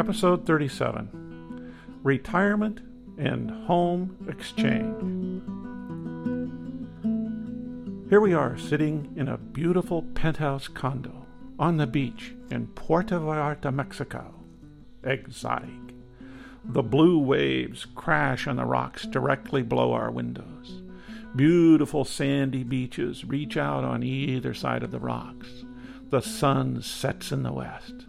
episode 37 Retirement and Home Exchange. Here we are sitting in a beautiful penthouse condo on the beach in Puerto Vallarta, Mexico. Exotic. The blue waves crash on the rocks directly below our windows. Beautiful sandy beaches reach out on either side of the rocks. The sun sets in the west.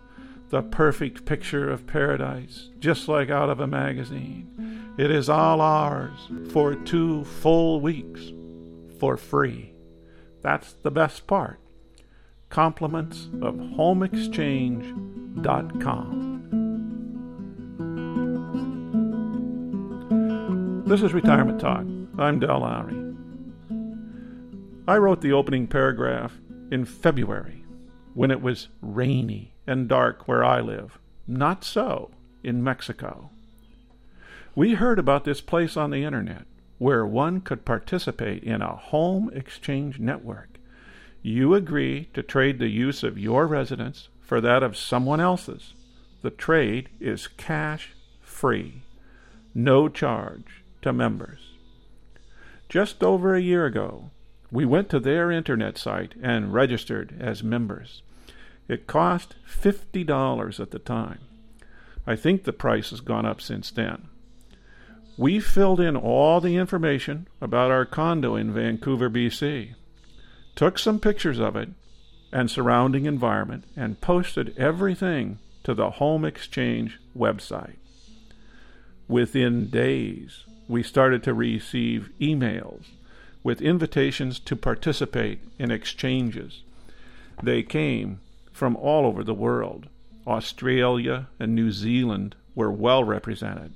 The perfect picture of paradise, just like out of a magazine. It is all ours for two full weeks for free. That's the best part. Compliments of homeexchange.com. This is Retirement Talk. I'm Del Lowry. I wrote the opening paragraph in February when it was rainy and dark where I live. Not so in Mexico. We heard about this place on the internet where one could participate in a home exchange network. You agree to trade the use of your residence for that of someone else's. The trade is cash free, no charge to members. Just over a year ago, we went to their internet site and registered as members. It cost $50 at the time. I think the price has gone up since then. We filled in all the information about our condo in Vancouver, BC, took some pictures of it and surrounding environment, and posted everything to the Home Exchange website. Within days, we started to receive emails with invitations to participate in exchanges. They came from all over the world. Australia and New Zealand were well represented.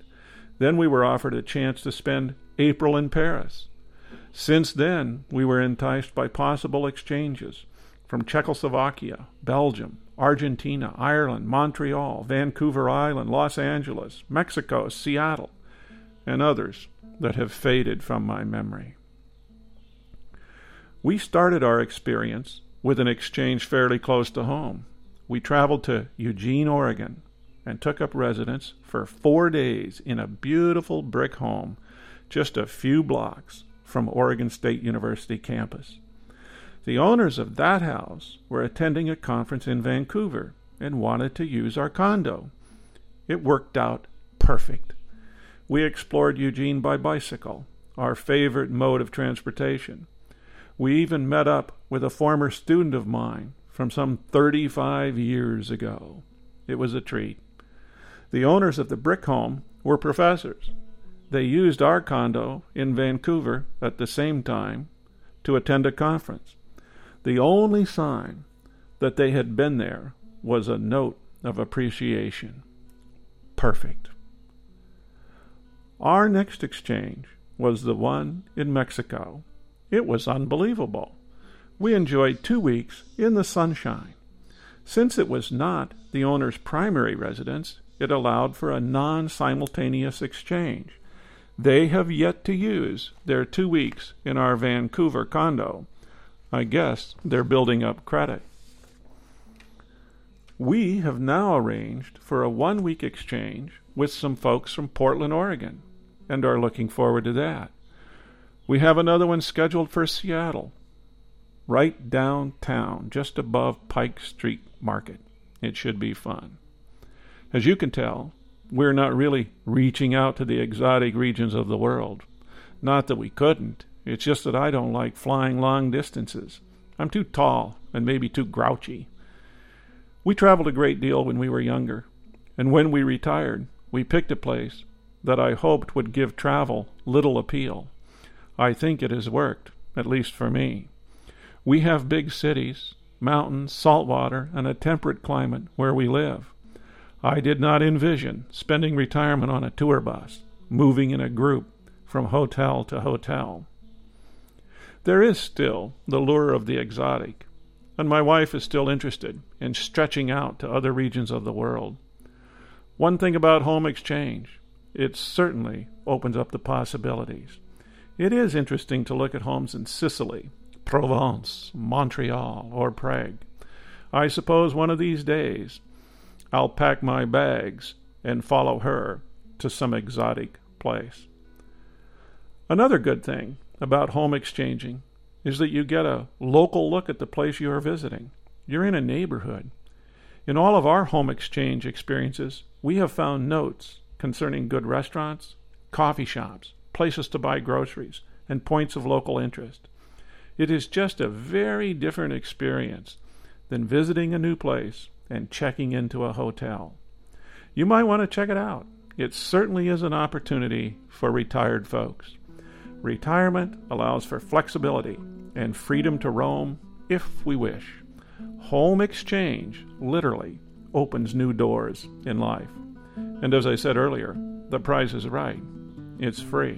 Then we were offered a chance to spend April in Paris. Since then, we were enticed by possible exchanges from Czechoslovakia, Belgium, Argentina, Ireland, Montreal, Vancouver Island, Los Angeles, Mexico, Seattle, and others that have faded from my memory. We started our experience with an exchange fairly close to home. We traveled to Eugene, Oregon, and took up residence for four days in a beautiful brick home just a few blocks from Oregon State University campus. The owners of that house were attending a conference in Vancouver and wanted to use our condo. It worked out perfect. We explored Eugene by bicycle, our favorite mode of transportation. We even met up with a former student of mine from some 35 years ago. It was a treat. The owners of the brick home were professors. They used our condo in Vancouver at the same time to attend a conference. The only sign that they had been there was a note of appreciation. Perfect. Our next exchange was the one in Mexico it was unbelievable. We enjoyed two weeks in the sunshine. Since it was not the owner's primary residence, it allowed for a non simultaneous exchange. They have yet to use their two weeks in our Vancouver condo. I guess they're building up credit. We have now arranged for a one week exchange with some folks from Portland, Oregon, and are looking forward to that. We have another one scheduled for Seattle, right downtown, just above Pike Street Market. It should be fun. As you can tell, we're not really reaching out to the exotic regions of the world. Not that we couldn't, it's just that I don't like flying long distances. I'm too tall and maybe too grouchy. We traveled a great deal when we were younger, and when we retired, we picked a place that I hoped would give travel little appeal. I think it has worked, at least for me. We have big cities, mountains, salt water, and a temperate climate where we live. I did not envision spending retirement on a tour bus, moving in a group from hotel to hotel. There is still the lure of the exotic, and my wife is still interested in stretching out to other regions of the world. One thing about home exchange, it certainly opens up the possibilities. It is interesting to look at homes in Sicily, Provence, Montreal, or Prague. I suppose one of these days I'll pack my bags and follow her to some exotic place. Another good thing about home exchanging is that you get a local look at the place you are visiting. You're in a neighborhood. In all of our home exchange experiences, we have found notes concerning good restaurants, coffee shops, places to buy groceries, and points of local interest. It is just a very different experience than visiting a new place and checking into a hotel. You might want to check it out. It certainly is an opportunity for retired folks. Retirement allows for flexibility and freedom to roam if we wish. Home exchange literally opens new doors in life. And as I said earlier, the price is right. It's free.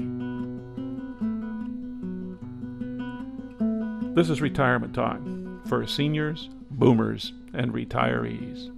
This is retirement talk for seniors, boomers, and retirees.